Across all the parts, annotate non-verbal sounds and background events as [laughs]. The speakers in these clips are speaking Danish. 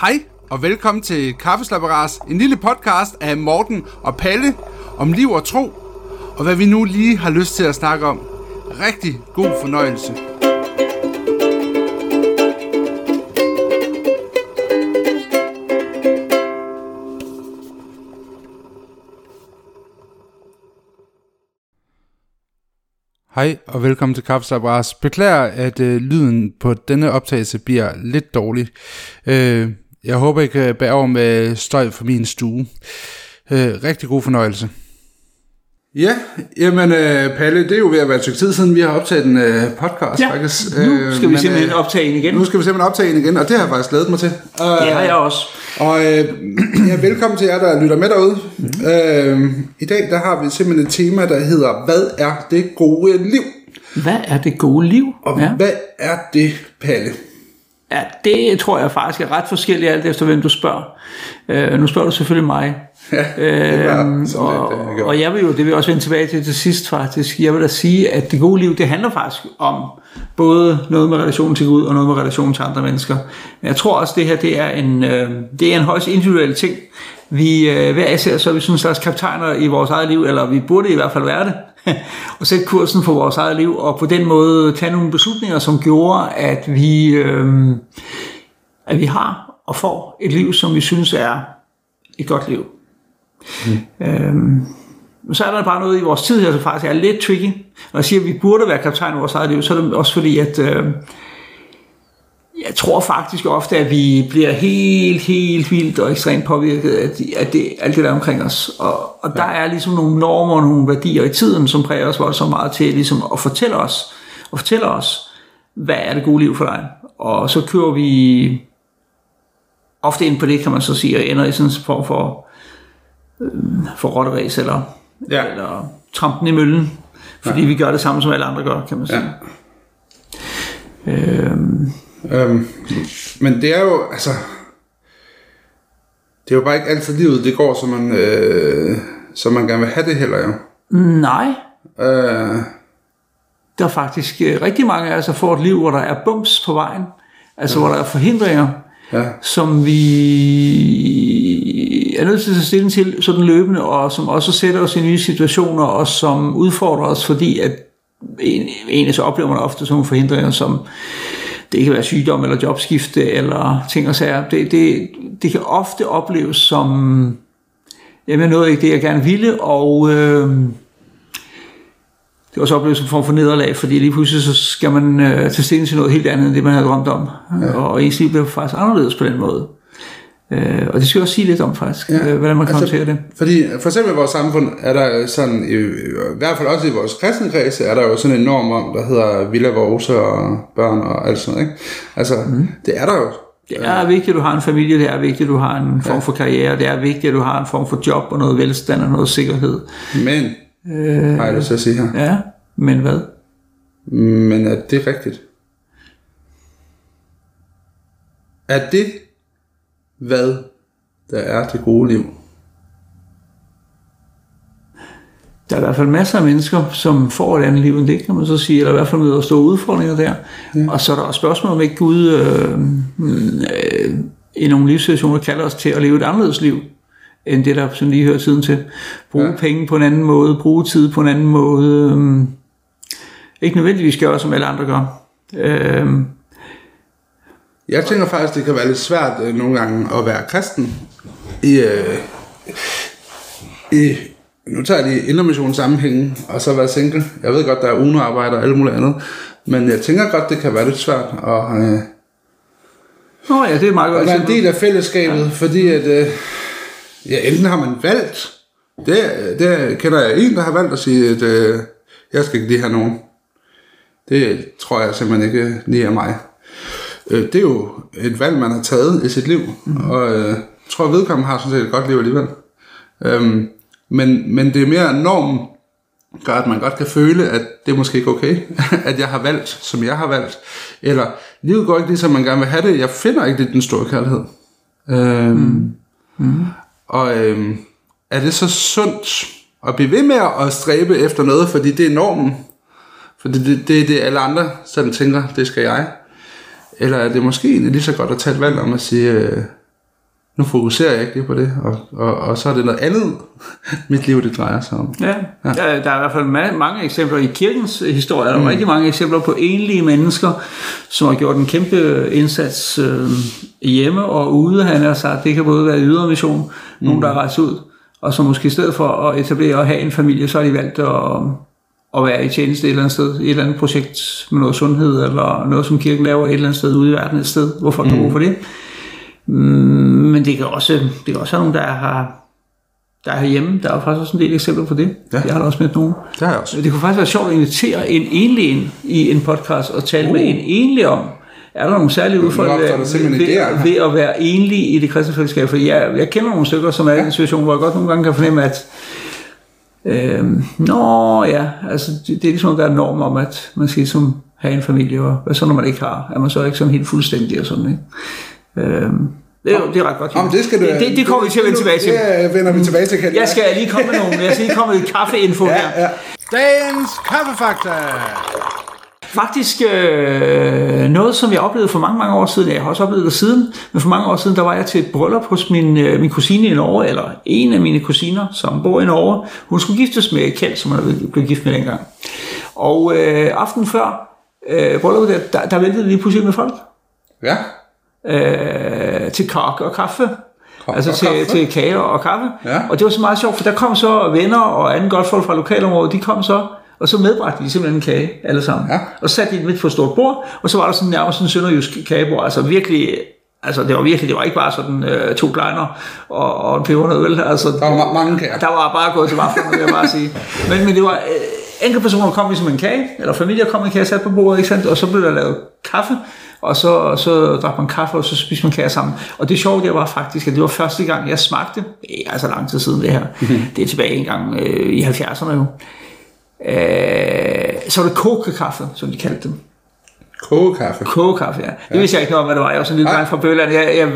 Hej og velkommen til Kaffeslapperas, en lille podcast af Morten og Palle om liv og tro, og hvad vi nu lige har lyst til at snakke om. Rigtig god fornøjelse. Hej og velkommen til Kaffeslapperas. Beklager, at øh, lyden på denne optagelse bliver lidt dårlig. Øh, jeg håber, I kan bære over med støj fra min stue. Øh, rigtig god fornøjelse. Ja, jamen øh, Palle, det er jo ved at være et stykke tid siden, vi har optaget en øh, podcast Ja, faktisk. nu Øh, skal vi men, simpelthen øh, optage en igen. Nu skal vi simpelthen optage en igen, og det har jeg faktisk glædet mig til. Uh, Det har jeg også. Og øh, [clears throat] ja, velkommen til jer, der lytter med derude. Mm. Øh, I dag der har vi simpelthen et tema, der hedder, hvad er det gode liv? Hvad er det gode liv? Og ja. hvad er det, Palle? Ja, det tror jeg faktisk er ret forskelligt alt efter, hvem du spørger. Øh, nu spørger du selvfølgelig mig. [laughs] Ja, det var Øhm, og, lidt, øh, og jeg vil jo, det vil jeg også vende tilbage til til sidst faktisk, jeg vil da sige, at det gode liv, det handler faktisk om både noget med relation til Gud og noget med relation til andre mennesker. Men jeg tror også, det her det er en, øh, det er en højst individuel ting. Vi øh, hver især så er vi sådan en slags kaptajner i vores eget liv, eller vi burde i hvert fald være det, [laughs] og sætte kursen for vores eget liv, og på den måde tage nogle beslutninger, som gjorde, at vi, øh, at vi har og får et liv, som vi synes er et godt liv. Øhm, så er der bare noget i vores tid her, som faktisk er lidt tricky. Når jeg siger, at vi burde være kaptajn i vores eget liv, så er det også fordi, at øh, jeg tror faktisk ofte, at vi bliver helt, helt vildt og ekstremt påvirket af, de, af det, alt det der er omkring os. Og, og der er ligesom nogle normer og nogle værdier i tiden, som præger os voldsomt meget til ligesom at fortælle os, og fortælle os, hvad er det gode liv for dig? Og så kører vi ofte ind på det, kan man så sige, og ender i sådan en form for for rotteræs eller, Ja. ja. eller trampen i møllen. Fordi ja. vi gør det samme, som alle andre gør, kan man sige. Ja. Øhm, Øhm, men det er jo, altså... Det er jo bare ikke altid livet, det går, som man, øh, som man gerne vil have det heller, jo. nej, Øh, der er faktisk øh, rigtig mange af os, der får et liv, hvor der er bums på vejen. Altså, ja. hvor der er forhindringer, ja, som vi er nødt til at tage stilling til sådan løbende, og som også sætter os i nye situationer, og som udfordrer os, fordi at en, en så oplever man ofte sådan nogle forhindringer, som det kan være sygdom eller jobskifte eller ting og sager. Det, det, det kan ofte opleves som, jamen noget ikke det, jeg gerne ville, og øh, det kan også opleves som en form for nederlag, fordi lige pludselig så skal man øh, tage stilling til noget helt andet, end det man havde drømt om. Ja. Og ens liv bliver faktisk anderledes på den måde. Øh, og det skal jeg også sige lidt om faktisk, ja. øh, hvordan man kan altså, det. Fordi for eksempel i vores samfund er der sådan, i, i hvert fald også i vores kristne kreds, er der jo sådan en norm om, der hedder Villa Vose og børn og alt sådan noget, ikke? Altså, mm. det er der jo. Det er vigtigt, at du har en familie, det er vigtigt, at du har en form for karriere, det er vigtigt, at du har en form for job og noget velstand og noget sikkerhed. Men, øh, har jeg lyst til at sige her, Ja, men hvad? men er det rigtigt? Er det, hvad der er det gode liv? Der er i hvert fald masser af mennesker, som får et andet liv end det, kan man så sige, eller i hvert fald møder store udfordringer der. Ja. Og så er der også spørgsmål om ikke Gud øh, øh, i nogle livssituationer kalder os til at leve et anderledes liv, end det, der som lige hører tiden til. Bruge ja. penge på en anden måde, bruge tid på en anden måde. Øh, ikke nødvendigvis gøre, som alle andre gør. Øh, Jeg tænker faktisk, det kan være lidt svært øh, nogle gange at være kristen i, øh, i nu tager jeg lige intermission sammenhængen, og så være single. Jeg ved godt, der er unoarbejde og alt muligt andet, men jeg tænker godt, det kan være lidt svært at, øh, Nå ja, det er meget godt. at være en del af fællesskabet, ja. fordi at, øh, ja, enten har man valgt, det, det kender jeg en, der har valgt at sige, at øh, jeg skal ikke lige have nogen. Det tror jeg simpelthen ikke lige er mig. Øh, det er jo et valg, man har taget i sit liv, mm. og øh, jeg tror, at vedkommende har sådan set et godt liv alligevel. Øhm, men, men det er mere normen, gør, at man godt kan føle, at det er måske ikke okay, [laughs] at jeg har valgt, som jeg har valgt. Eller, livet går ikke lige, som man gerne vil have det. Jeg finder ikke lidt den store kærlighed. Øhm, mm. Mm. Og øhm, er det så sundt at blive ved med at stræbe efter noget, fordi det er normen? Fordi det, det er det, alle andre sådan tænker, det skal jeg. Eller er det måske lige så godt at tage et valg om at sige, øh, nu fokuserer jeg ikke lige på det, og, og, og så er det noget andet, [laughs] mit liv det drejer sig om. Ja, ja. Der, der er i hvert fald ma- mange eksempler i kirkens historie. Der er mm. rigtig mange eksempler på enlige mennesker, som har gjort en kæmpe indsats øh, hjemme og ude. Han har sagt, det kan både være ydre mission, mm. nogen der er rejst ud, og som måske i stedet for at etablere og have en familie, så har de valgt at, at være i tjeneste et eller andet sted, et eller andet projekt med noget sundhed, eller noget, som kirken laver et eller andet sted ude i verden, et sted, hvor folk mm. har brug for det. Mm, men det kan også, det kan også være nogen, der har der er herhjemme. Der er faktisk også en del eksempler på det. Ja. Jeg har da også med nogen. Det har også. Det kunne faktisk være sjovt at invitere en enlig ind i en podcast og tale uh. med en enlig om, er der nogle særlige udfordringer ved, ved, ved at være enlig i det kristne fællesskab? For jeg, jeg kender nogle stykker, som er ja. i en situation, hvor jeg godt nogle gange kan fornemme, at øh, nå ja, altså det, det er ligesom at være norm om, at man skal ligesom have en familie, og hvad så når man ikke har? Er man så ikke sådan helt fuldstændig og sådan, ikke? Øhm, det er, det er ret godt. Jamen, det, skal du, det, det, det kommer vi til at vende tilbage til. Det vender vi tilbage til, kan Jeg skal lige komme med nogle, jeg skal lige komme med kaffeinfo ja, her. Ja. Dagens kaffefakta. Faktisk øh, noget, som jeg oplevede for mange, mange år siden. Jeg har også oplevet det siden, men for mange år siden, der var jeg til et bryllup hos min, øh, min kusine i Norge, eller en af mine kusiner, som bor i Norge. Hun skulle giftes med Kjeld, som hun blev gift med dengang. Og øh, aften før øh, brylluppet, der, der, der væltede det lige pludselig med folk. Ja øh, til kage og kaffe. Kok altså og til, kaffe. til kage og kaffe. Ja. Og det var så meget sjovt, for der kom så venner og anden godt folk fra lokalområdet, de kom så, og så medbragte de simpelthen en kage alle sammen. Ja. Og satte de midt på et stort bord, og så var der sådan nærmest en sønderjysk kagebord, altså virkelig Altså, det var virkelig, det var ikke bare sådan øh, to kleiner og, og en pebernød, vel? Altså, Der var ma- mange kager. Der var bare gået til vaflen, vil jeg bare sige. Men, men det var, øh, enkelte personer kom ligesom en kage, eller familier kom en kage sat på bordet, ikke sandt? Og så blev der lavet kaffe, og så, så drak man kaffe, og så spiste man kage sammen. Og det sjove det var faktisk, at det var første gang, jeg smagte, er altså lang tid siden det her, det er tilbage en gang øh, i 70'erne jo, øh, så var det kokekaffe, som de kaldte dem. Kogekaffe. Kogekaffe, ja. Det vidste jeg ikke noget om, hvad det var. Jeg var sådan en lille dreng fra Bøland. Jeg, jeg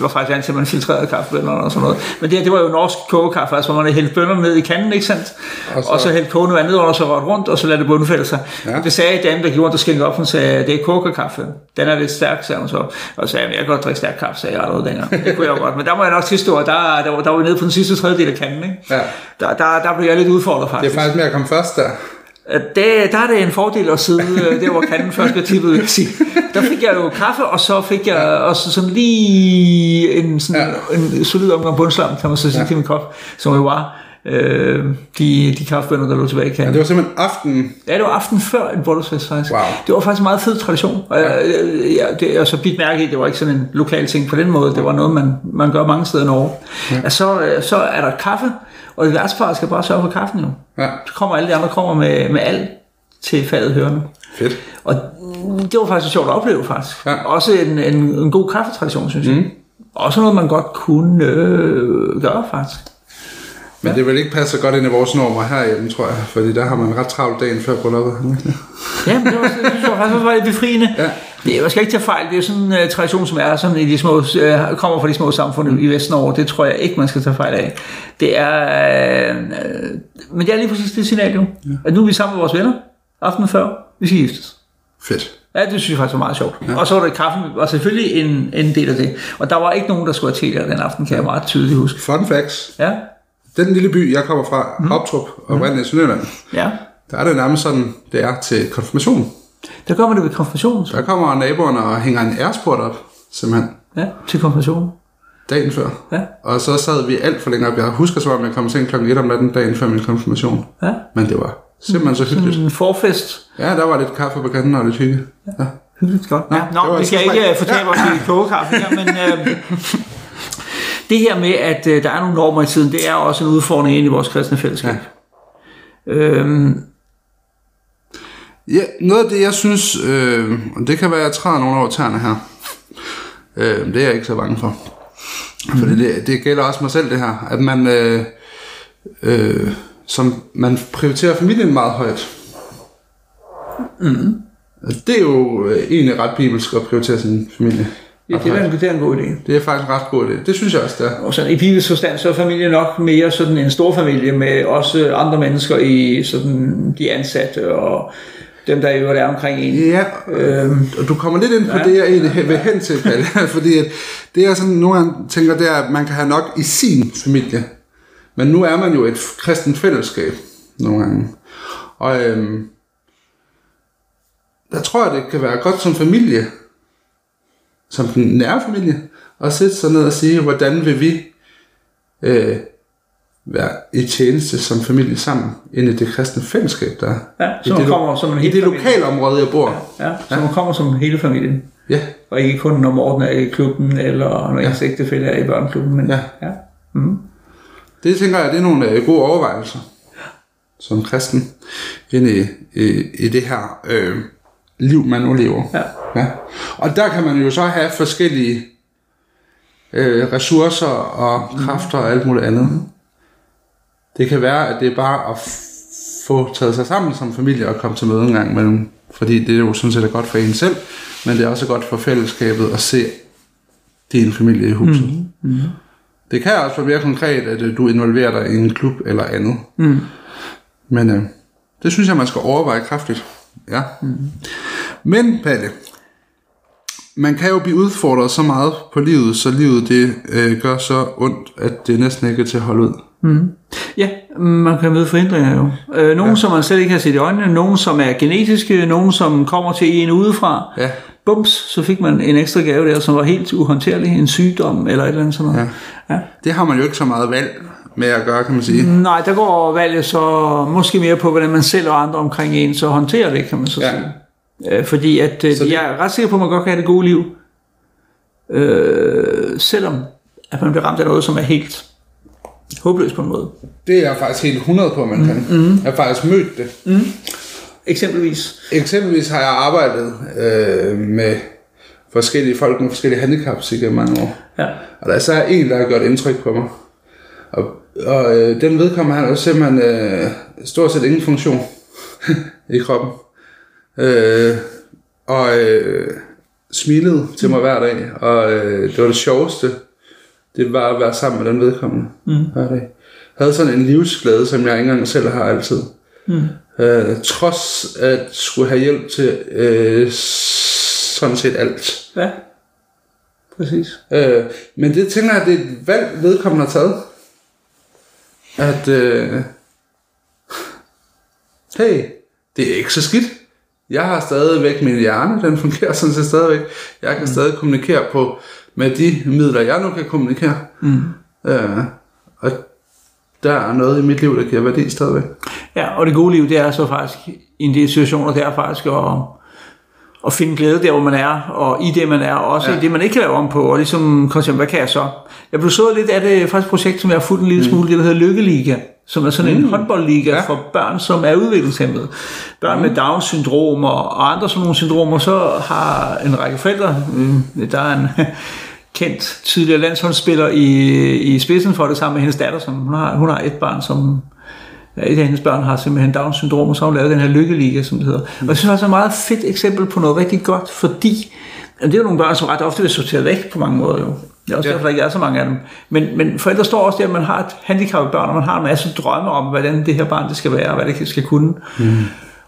var faktisk vant til, at man filtrerede kaffebønder og sådan noget. Men det, her, det var jo norsk kogekaffe, altså hvor man hældte bønder ned i kanden, ikke sandt? Og så- og så hældte vand ned, og så rørt rundt, og så lade det bundfælde sig. Ja. Ja. Det sagde damen, der rundt og skænkede op, hun sagde, det er kogekaffe. Den er lidt stærk, sagde hun så. Og så sagde jeg, jeg kan godt drikke stærk kaffe, sagde jeg allerede dengang. Det kunne jeg godt. Men der må jeg nok tilstå, at der, der, var- der var vi nede på den sidste tredjedel af kanden, ikke? Ja. Der, der, der blev jeg lidt udfordret Det faktisk. er faktisk med at komme først der. Det, der er det en fordel at sidde øh, der, hvor kanden først bliver tippet, vil jeg sige. Der fik jeg jo kaffe, og så fik jeg også sådan lige en, sådan, ja. en solid omgang bundslam, kan man så sige, ja. til min kop, som jo var øh, de, de kaffebønder, der lå tilbage i Ja, kanden. det var simpelthen aften. Ja, det var aften før en bryllupsfest faktisk. Wow. Det var faktisk en meget fed tradition. Og jeg, jeg, det, jeg så bidt mærke i, det var ikke sådan en lokal ting på den måde. Det var noget, man, man gør mange steder i Norge. Ja. Ja, så, øh, så er der kaffe, og det værtspar skal bare sørge for kaffen nu. Ja, Så kommer alle de andre kommer med, med alt til fadet hørende. fedt. Og det var faktisk sjovt at opleve, faktisk. Ja. Også en, en, en god kaffetradition, synes jeg. Mm. Også noget, man godt kunne øh, gøre, faktisk. Men det vil ikke passe så godt ind i vores normer herhjemme, tror jeg. Fordi der har man ret travlt dagen før brylluppet. Ja, men det, var, det synes jeg faktisk var lidt befriende. Ja. Det, jeg skal ikke tage fejl, det er sådan en uh, tradition, som er sådan i de små, uh, kommer fra de små samfund i Vestnorge. Det tror jeg ikke, man skal tage fejl af. Det er, uh, men det er lige præcis det signal jo. Ja. At nu er vi sammen med vores venner, aftenen før, vi skal giftes. Fedt. Ja, det synes jeg faktisk var meget sjovt. Ja. Og så var der kaffen, og selvfølgelig en, en del af det. Og der var ikke nogen, der skulle have te der den aften, kan jeg meget tydeligt huske. Fun facts. Ja, Den lille by, jeg kommer fra, mm. Hoptrup og mm. i Sønderjylland, ja. der er det nærmest sådan, det er til konfirmation. Der man det ved konfirmationen. Der kommer naboerne og hænger en æresport op, simpelthen, Ja, til konfirmationen. dagen før. Ja, Og så sad vi alt for længe op. Jeg husker så, om jeg kom i seng klokken 1 om natten dagen før min konfirmation. ja. Men det var simpelthen så hyggeligt. En forfest. Ja, der var lidt kaffe på kanten og lidt hygge. Ja. Hyggeligt godt. Nå, Ja, det nå, vi skal ikke fortabe os i kogekaffe her, men uh, [laughs] det her med, at uh, der er nogle normer i tiden, det er også en udfordring ind i vores kristne fællesskab. Ja. Øhm, Ja, noget af det, jeg synes, øh, og det kan være, at jeg træder nogle over tæerne her, øh, det er jeg ikke så bange for. For det, det gælder også mig selv, det her, at man, øh, øh, som man prioriterer familien meget højt. Mm. Det er jo øh, egentlig ret bibelsk at prioritere sin familie. ja, det, er, en- det er en god idé. Det er faktisk en ret god idé. Det synes jeg også, det er. Og sådan, i bibelsk forstand, så er familie nok mere sådan en stor familie med også andre mennesker i sådan de ansatte og dem der jo er omkring en. Ja, øhm, og du kommer lidt ind på ja. ja, det, jeg egentlig vil hen til, Palle. [laughs] fordi at det er sådan, nogle gange tænker, det er, at man kan have nok i sin familie. Men nu er man jo et kristent fællesskab nogle gange. Og øhm, der tror jeg, det kan være godt som familie, som den nære familie, at sætte sig ned og sige, hvordan vil vi øh, være i tjeneste som familie sammen ind i det kristne fællesskab, der er. Ja, I så man det, kommer som en I hel det familie. lokale område, jeg bor. Ja, så man kommer som hele familien. Ja, Og ikke kun når Morten er i klubben, eller når ens ægtefælle er i børneklubben. Men, Ja. ja. Mm. det tænker jeg, det er nogle øh, gode overvejelser som kristen ind i, i, i det her øh, liv, man nu lever. Ja. Ja. Og der kan man jo så have forskellige øh, ressourcer og kræfter og alt muligt andet. Det kan være, at det er bare at få taget sig sammen som familie og komme til møde en gang imellem. Fordi det er jo sådan set er godt for en selv, men det er også godt for fællesskabet at se din familie i huset. Mm. Det kan også være mere konkret, at øh, du involverer dig i en klub eller andet. Mm. Men øh, det synes jeg, man skal overveje kraftigt. Ja. Mm. Men, Palle, man kan jo blive udfordret så meget på livet, så livet det øh, gør så ondt, at det næsten ikke er til at holde ud. Ja, man kan møde forhindringer jo. Øh, nogle, ja. som man slet ikke har set i øjnene, nogle, som er genetiske, nogle, som kommer til en udefra. Ja. Bums, så fik man en ekstra gave der, som var helt uhåndterlig, en sygdom eller et eller andet sådan noget. Ja. Ja. Det har man jo ikke så meget valg med at gøre, kan man sige. Nej, der går valget så måske mere på, hvordan man selv og andre omkring en så håndterer det, kan man så Ja. sige. Øh, fordi at øh, det- jeg er ret sikker på, at man godt kan have det gode liv, øh, selvom at man bliver ramt af noget, som er helt håbløst på en måde. Det er jeg faktisk helt 100 på, man kan. Mm. Jeg har faktisk mødt det. Eksempelvis. Eksempelvis har jeg arbejdet øh, med forskellige folk med forskellige handicaps igennem mange år. Ja. Og der er så en, der har gjort indtryk på mig. Og, og øh, den vedkommer, han har jo simpelthen øh, stort set ingen funktion [laughs] i kroppen. Øh, og øh, smilede til mig hver dag, og øh, det var det sjoveste, det var at være sammen med den vedkommende mm. hver dag. Jeg havde sådan en livsglæde, som jeg ikke engang selv har altid. Mm. Øh, trods at skulle have hjælp til øh, sådan set alt. Ja. Præcis. Øh, men det tænker jeg, det er et valg, vedkommende har taget. At, øh, hey, det er ikke så skidt. Jeg har stadigvæk min hjerne, den fungerer sådan set stadigvæk. Jeg kan mm. stadig kommunikere på med de midler, jeg nu kan kommunikere. Mm. Øh, og der er noget i mit liv, der giver værdi stadigvæk. Ja, og det gode liv, det er så faktisk i en del situationer, det er faktisk at, at finde glæde der, hvor man er, og i det, man er, og også ja. I det, man ikke kan lave om på, og ligesom, koncept, hvad kan jeg så? Jeg blev så lidt af det faktisk projekt, som jeg har fulgt en lille smule, det der hedder Lykkeliga, som er sådan en håndboldliga Ja. for børn, som er udviklingshemmede. Børn med Down-syndrom og, og andre sådan nogle syndromer, så har en række forældre, øh, der er en [laughs] kendt tidligere landsholdsspiller i, i spidsen for det sammen med hendes datter, som hun har, hun har et barn, som et af hendes børn har simpelthen Down-syndrom, og så har hun lavet den her lykkeliga, som det hedder. Og jeg synes også, er et meget fedt eksempel på noget rigtig godt, fordi det er jo nogle børn, som ret ofte vil sortere væk på mange måder jo. Det er også ja. derfor, der ikke er så mange af dem. Men, men forældre står også der, at man har et handicappet børn, og man har en masse drømme om, hvordan det her barn det skal være, og hvad det skal kunne. Mm.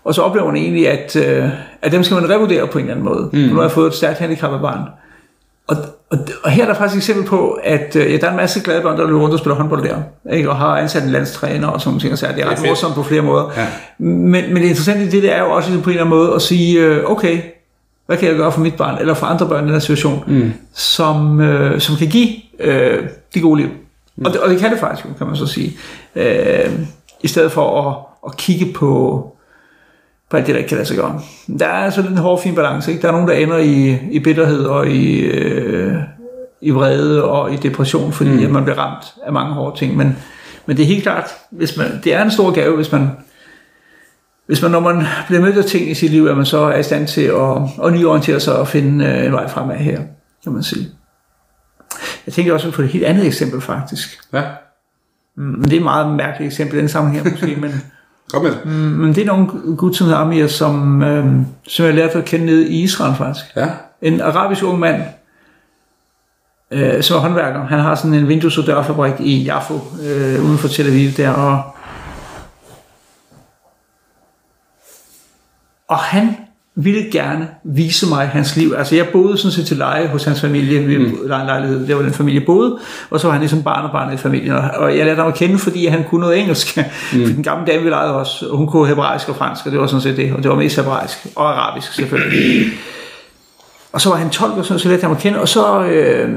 Og så oplever man egentlig, at, øh, at dem skal man revurdere på en eller anden måde. Mm. Nu har jeg fået et stærkt handicappet barn. Og, og, og her er der faktisk et eksempel på, at øh, ja, der er en masse glade børn, der løber rundt og spiller håndbold der, ikke? og har ansat en landstræner og sådan ting. Så det er ret morsomt på flere måder. Ja. Men, men det interessante i det, det er jo også på en eller anden måde at sige, øh, okay, hvad kan jeg gøre for mit barn, eller for andre børn i den her situation, mm. som, øh, som kan give øh, det gode liv. Mm. Og, det, og det kan det faktisk kan man så sige. Øh, I stedet for at, at kigge på, på alt det, der ikke kan lade sig gøre. Der er altså lidt en hård, fin balance. Ikke? Der er nogen, der ender i, i bitterhed og i, øh, i vrede og i depression, fordi mm. at man bliver ramt af mange hårde ting. Men, men det er helt klart, hvis man, det er en stor gave, hvis man, hvis man, når man bliver mødt af ting i sit liv, at man så er i stand til at, at nyorientere sig og finde øh, en vej fremad her, kan man sige. Jeg tænker også på et helt andet eksempel faktisk. Ja, Men det er et meget mærkeligt eksempel i den sammenhæng her måske, men, [laughs] kom med det. men det er nogle gut, som øh, som jeg lærte at kende nede i Israel faktisk. Ja, En arabisk ung mand, øh, som er håndværker. Han har sådan en vindues- og dørfabrik i Jaffa, øh, uden for Tel Aviv der, og Og han ville gerne vise mig hans liv. Altså jeg boede sådan set til leje hos hans familie, vi mm. lejlighed, der var den familie boede, og så var han ligesom barn og barn i familien, og jeg lærte ham at kende, fordi han kunne noget engelsk. Mm. For den gamle dame vi lejede også, og hun kunne hebraisk og fransk, og det var sådan set det, og det var mest hebraisk, og arabisk selvfølgelig. [clears throat] Og så var han tolk, og sådan, så lærte jeg ham at kende, og så... Øh,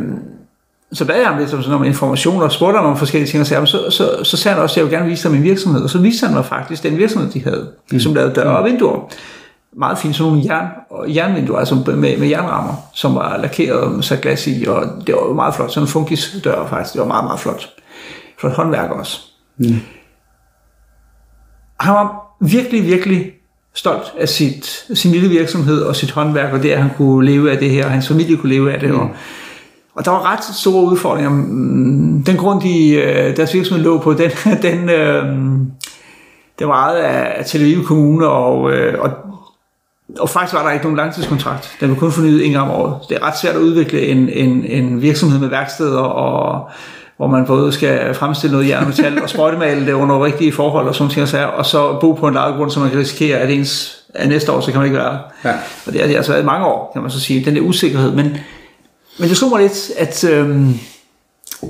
så bad jeg ham lidt om sådan nogle informationer og spurgte ham om forskellige ting, og så, så, så, så sagde han også, at jeg vil gerne vise dig min virksomhed. Og så viste han mig faktisk den virksomhed, de havde, mm. som lavede døre og vinduer meget fint, sådan nogle jern, jernvinduer, altså med, med jernrammer, som var lakeret og sat glas i, og det var meget flot. Sådan en funkis dør faktisk, det var meget, meget flot. Flot håndværk også. Mm. Han var virkelig, virkelig stolt af sit, sin lille virksomhed og sit håndværk, og det, at han kunne leve af det her, og hans familie kunne leve af det. Mm. Og, og der var ret store udfordringer. Mm, den grund, de, øh, deres virksomhed lå på, [laughs] den, den, øh, det var ejet af Tel Aviv Kommune, og, øh, og og faktisk var der ikke nogen langtidskontrakt. Den blev kun fornyet en gang om året. Det er ret svært at udvikle en, en, en virksomhed med værksteder, og, hvor man både skal fremstille noget jern og metal og sprøjtemale det under rigtige forhold og sådan ting, og så bo på en grund, så man kan risikere, at ens at næste år, så kan man ikke være ja. Og det har det altså været mange år, kan man så sige, den der usikkerhed. Men, men det slog mig lidt, at øhm,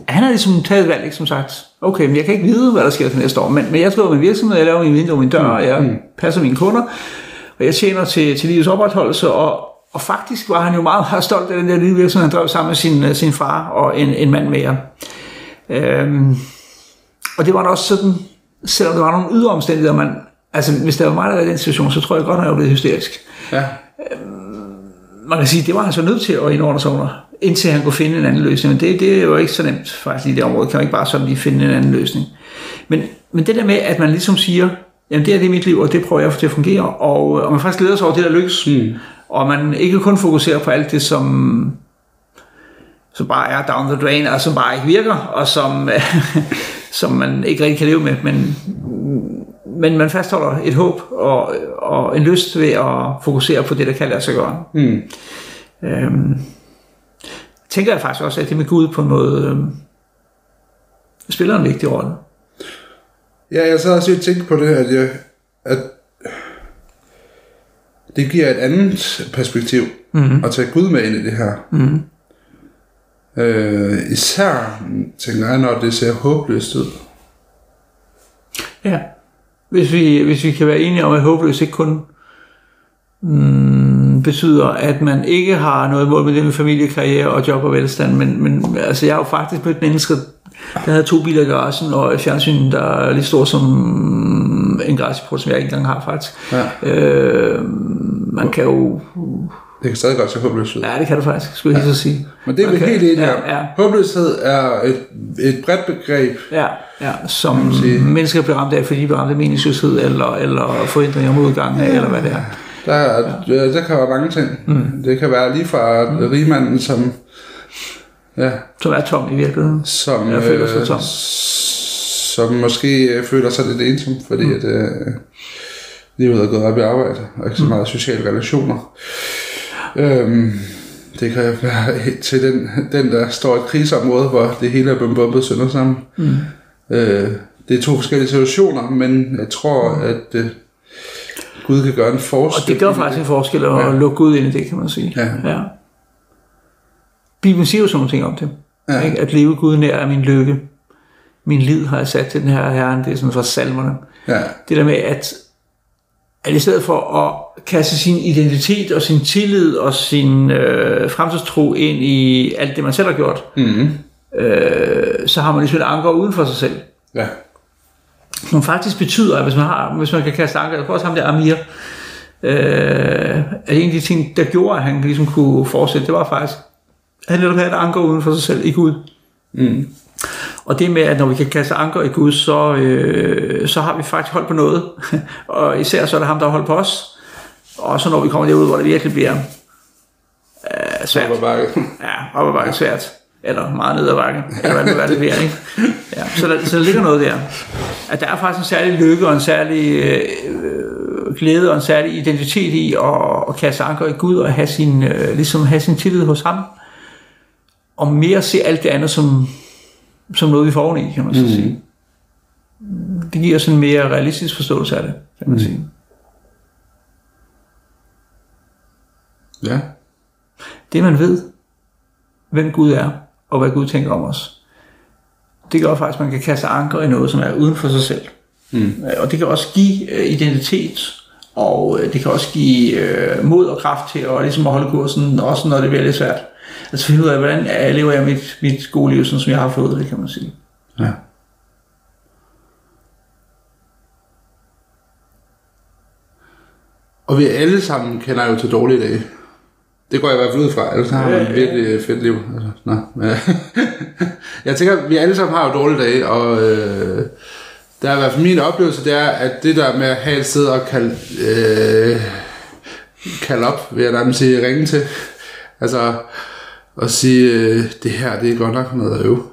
han har ligesom taget valg, ikke, som sagt. Okay, men jeg kan ikke vide, hvad der sker til næste år, men, men jeg skriver min virksomhed, jeg laver min vindue, min dør, mm. og jeg mm. passer mine kunder, og jeg tjener til, til livets opretholdelse, og, og faktisk var han jo meget, meget stolt af den der lille virksomhed, han drev sammen med sin, sin far og en, en mand mere. Øhm, og det var da også sådan, selvom der var nogle ydre omstændigheder, man, altså hvis der var mig, der var i den situation, så tror jeg godt, at jeg var blevet hysterisk. Ja. Øhm, man kan sige, det var han så nødt til at indordne sig under, indtil han kunne finde en anden løsning. Men det, det er jo ikke så nemt faktisk i det område, kan man ikke bare sådan lige finde en anden løsning. Men, men det der med, at man ligesom siger, jamen det er det mit liv, og det prøver jeg at få til at fungere, og, og man faktisk glæder sig over det, der lykkes, mm. og man ikke kun fokuserer på alt det, som, som bare er down the drain, og som bare ikke virker, og som, [laughs] som man ikke rigtig kan leve med, men, men man fastholder et håb og, og en lyst ved at fokusere på det, der kan lade sig gøre. Mm. Øhm, tænker jeg faktisk også, at det med Gud på en måde øhm, spiller en vigtig rolle. Ja, jeg så også tænkt på det, at, jeg, at det giver et andet perspektiv mm-hmm. at tage Gud med ind i det her. Mm-hmm. Øh, især, tænker jeg, når det ser håbløst ud. Ja, hvis vi, hvis vi kan være enige om, at håbløst ikke kun mm, betyder, at man ikke har noget mål med det med familiekarriere og job og velstand, men, men altså, jeg har jo faktisk mødt mennesker, der havde to biler i garagen, og et fjernsyn, der er lige stor som en græsport, som jeg ikke engang har faktisk. Ja. Øh, man kan jo... Det kan stadig godt se håbløst ud. Ja, det kan det faktisk, skulle jeg ja. så sige. Men det er vi helt enige ja, ja. Håbløshed er et, et bredt begreb. Ja, ja som mennesker bliver ramt af, fordi de bliver ramt af meningsløshed, eller, eller forhindringer om udgang ja. eller hvad det er. Der, ja. der kan være mange ting. Mm. Det kan være lige fra mm. rigmanden, som Ja. Som er tom i virkeligheden. Som, jeg føler sig tom. Øh, som måske føler sig lidt ensom, fordi mm. at, øh, livet er gået op i arbejde, og ikke så mm. meget sociale relationer. Øhm, det kan være til den, den, der står i et krigsområde, hvor det hele er blevet bombet sønder sammen. Mm. Øh, det er to forskellige situationer, men jeg tror, mm. at øh, Gud kan gøre en forskel. Og det gør faktisk en forskel at ja. lukke Gud ind i det, kan man sige. Ja. ja. Bibelen siger jo sådan ting om det. Ja. Ikke? At leve Gud nær er min lykke. Min lid har jeg sat til den her herren. Det er sådan fra salmerne. Ja. Det der med, at, at i stedet for at kaste sin identitet og sin tillid og sin øh, fremtidstro ind i alt det, man selv har gjort, mm-hmm. øh, så har man ligesom et anker uden for sig selv. Ja. Som faktisk betyder, at hvis man, har, hvis man kan kaste anker, jeg prøver også ham der Amir, øh, at en af de ting, der gjorde, at han ligesom kunne fortsætte, det var faktisk, han netop have et anker uden for sig selv i Gud. Mm. Og det med, at når vi kan kaste anker i Gud, så, øh, så har vi faktisk holdt på noget. [laughs] og især så er det ham, der har holdt på os. Og så når vi kommer derud, hvor det virkelig bliver øh, svært. Op bakke. [laughs] Ja, op bakke svært. Eller meget ned ad bakke. Eller hvad det, hvad det bliver, ikke? [laughs] Ja, så, der, så der ligger noget der. At der er faktisk en særlig lykke og en særlig øh, glæde og en særlig identitet i at, at kaste anker i Gud og have sin, øh, ligesom have sin tillid hos ham og mere se alt det andet som, som noget, vi får oveni, kan man så mm. sige. Det giver sådan en mere realistisk forståelse af det, kan man mm. sige. Ja. Det man ved, hvem Gud er, og hvad Gud tænker om os, det gør faktisk, at man kan kaste anker i noget, som er uden for sig selv. Mm. Og det kan også give øh, identitet, og øh, det kan også give øh, mod og kraft til at, ligesom at holde kursen, også når det bliver lidt svært. Altså finde ud af, hvordan jeg lever jeg mit, mit gode liv, sådan som jeg har fået det, kan man sige. Ja. Og vi alle sammen kender jo til dårlige dage. Det går jeg i hvert fald ud fra, ellers har man et virkelig fedt liv. Altså, nå, men, [laughs] jeg tænker, vi alle sammen har jo dårlige dage, og øh, der er i hvert fald min oplevelse, det er, at det der med at have et sted at kalde, øh, kalde op, vil jeg nærmest sige, ringe til. Altså, og sige, øh, det her, det er godt nok noget at øve.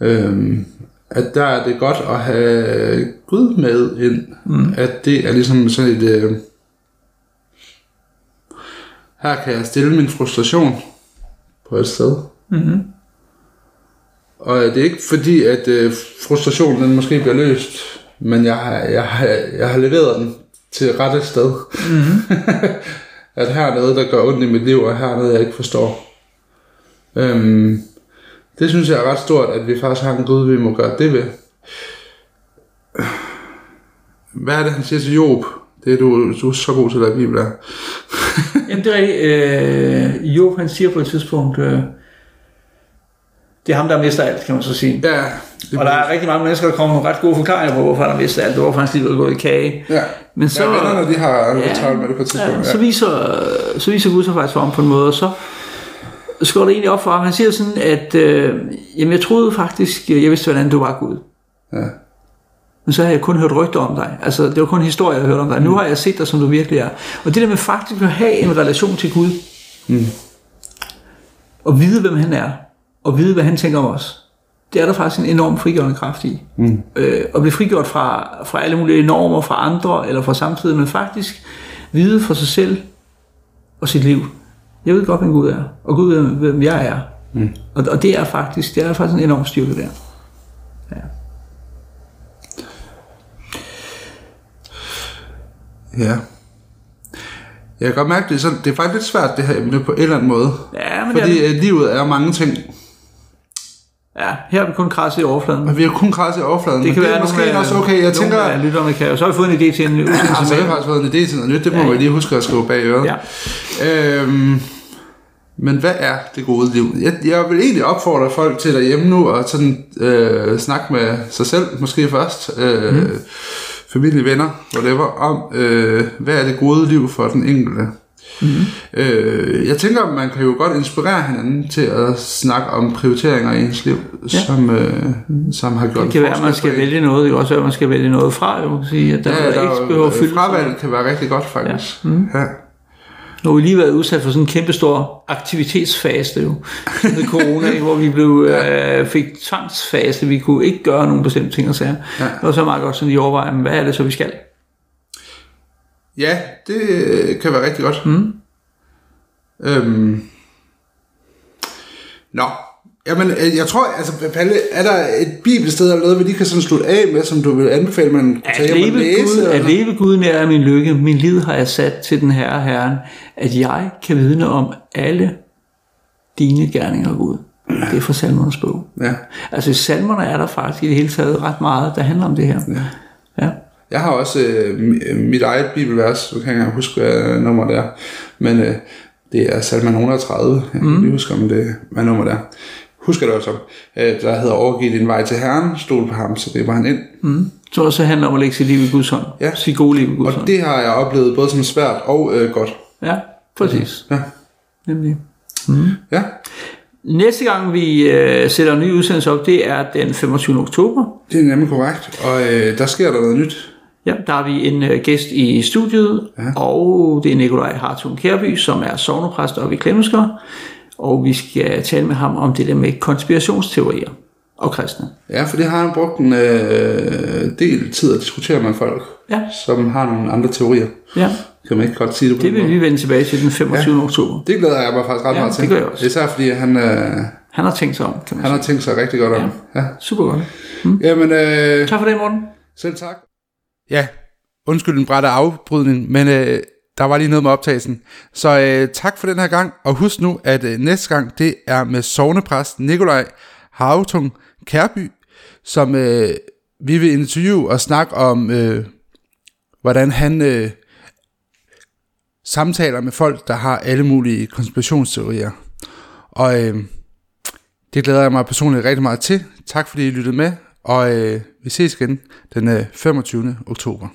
Øhm, at der er det godt at have Gud med ind. Mm. At det er ligesom sådan et... Øh, her kan jeg stille min frustration på et sted. Mm-hmm. Og det er ikke fordi, at øh, frustrationen den måske bliver løst, men jeg har, jeg, har, jeg har leveret den til rette sted. Mm-hmm. [laughs] at her er noget, der gør ondt i mit liv, og her er noget, jeg ikke forstår. Øhm, det synes jeg er ret stort, at vi faktisk har en Gud, vi må gøre det ved. Hvad er det, han siger til Job? Det er du, du er så god til at Bibel er. [laughs] Jamen det er rigtigt. Øh, Job han siger på et tidspunkt, øh, det er ham, der mister alt, kan man så sige. Ja, det Og der er rigtig mange mennesker, der kommer med ret gode forklaringer på, hvorfor han har mistet alt, og hvorfor hans liv er gået i kage. ja. Men så, ja, vennerne, de har ja, travlt med det på tidspunkt. ja, Ja, så, viser, så viser Gud sig faktisk for ham på en måde, og så skår det egentlig op for ham. Han siger sådan, at øh, jamen, jeg troede faktisk, jeg vidste, hvordan du var Gud. ja. Men så har jeg kun hørt rygter om dig. Altså, det var kun historier, jeg hørte om dig. Nu har jeg set dig, som du virkelig er. Og det der med faktisk at have en relation til Gud, Mm. og vide, hvem han er, og vide, hvad han tænker om os, det er der faktisk en enorm frigørende kraft i. Mm. Øh, at blive frigjort fra, fra alle mulige normer, fra andre, eller fra samtiden, men faktisk vide for sig selv og sit liv. Jeg ved godt, hvem Gud er, og Gud ved, hvem jeg er. Mm. Og, og det er faktisk, det er faktisk en enorm styrke der. Ja. Jeg kan godt mærke, det er, sådan, det er faktisk lidt svært, det her emne på en eller anden måde. Ja, men det Fordi er, øh, livet er mange ting, ja, her er vi kun krasset i overfladen. og vi har kun krasset i overfladen. Det men kan det er være måske nogle, også okay. Jeg nogle tænker, af lytterne kan jo. Så har vi fået en idé til en udsendelse jeg med. har faktisk fået en idé til noget nyt. Det må Ja, ja, ja. vi lige huske at skrive bag øret. Ja. Øhm, men hvad er det gode liv? Jeg, jeg vil egentlig opfordre folk til derhjemme nu at sådan, øh, snakke med sig selv, måske først, øh, mm. familie, venner, whatever, om øh, hvad er det gode liv for den enkelte. Mm. Øh, jeg tænker, man kan jo godt inspirere hinanden til at snakke om prioriteringer i ens liv, ja. som, øh, som har gjort Det kan være, at man skal vælge noget. Det kan også være, at man skal vælge noget fra. Jo. Man kan sige, at der, Ja, ja, der, ikke behøver at fylde. fravalg kan være rigtig godt, faktisk. Ja. Mm. Ja. Nu har vi lige været udsat for sådan en kæmpe stor aktivitetsfase jo, med corona, [laughs] hvor vi blev, øh, fik tvangsfase. Vi kunne ikke gøre nogle bestemte ting og sager. Ja. Det var så meget godt sådan lige overveje, hvad er det så, vi skal? Ja, det øh, kan være rigtig godt. Mm. Øhm. Nå, jamen, øh, jeg tror, altså, Palle, er der et bibelsted eller noget, vi lige kan sådan slutte af med, som du vil anbefale, man At tage hjem og læse? Gud, at leve Gud nær er min lykke. Min liv har jeg sat til den herre Herren, at jeg kan vidne om alle dine gerninger, Gud. Det er fra salmernes bog. Ja. Altså i salmerne er der faktisk i det hele taget ret meget, der handler om det her. Ja. ja. Jeg har også øh, mi- mit eget bibelvers, du kan ikke engang huske, hvad nummer det er, men øh, det er salme 130, jeg kan mm. lige huske, om det hvad nummer det er. Husker det også om, øh, der hedder overgiv din vej til Herren, stol på ham, så det var han ind. Mm. Så også handler om at lægge sit liv i Guds hånd. Ja. Sit gode liv i Guds Og hånd. det har jeg oplevet både som svært og øh, godt. Ja, præcis. Ja. Nemlig. ja. Næste gang vi øh, sætter en ny udsendelse op, det er den 25. oktober. Det er nemlig korrekt, og øh, der sker der noget nyt. Ja, der har vi en øh, gæst i studiet, ja. og det er Nikolaj Hartung Kærby, som er sovnepræst oppe i Klemmensker. Og vi skal tale med ham om det der med konspirationsteorier og kristne. Ja, for det har han brugt en øh, del tid at diskutere med folk, Ja, som har nogle andre teorier. ja. Kan man ikke godt sige det på Det vil vi vende tilbage til den 25. Ja. oktober. Det glæder jeg mig faktisk ret Ja, meget til. det gør jeg også. Især fordi han, øh, Han har tænkt sig om, kan man han sige. har tænkt sig rigtig godt om. Ja. ja. Super godt. Jamen, øh, Tak for det, Morten. selv tak. Ja, undskyld en brætte afbrydning, men øh, der var lige noget med optagelsen. Så øh, tak for den her gang, og husk nu, at øh, næste gang, det er med sovnepræst Nikolaj Havtung Kærby, som øh, vi vil interviewe og snakke om, øh, hvordan han øh, samtaler med folk, der har alle mulige konspirationsteorier. Og øh, det glæder jeg mig personligt rigtig meget til. Tak fordi I lyttede med, og øh, vi ses igen den øh, 25. oktober.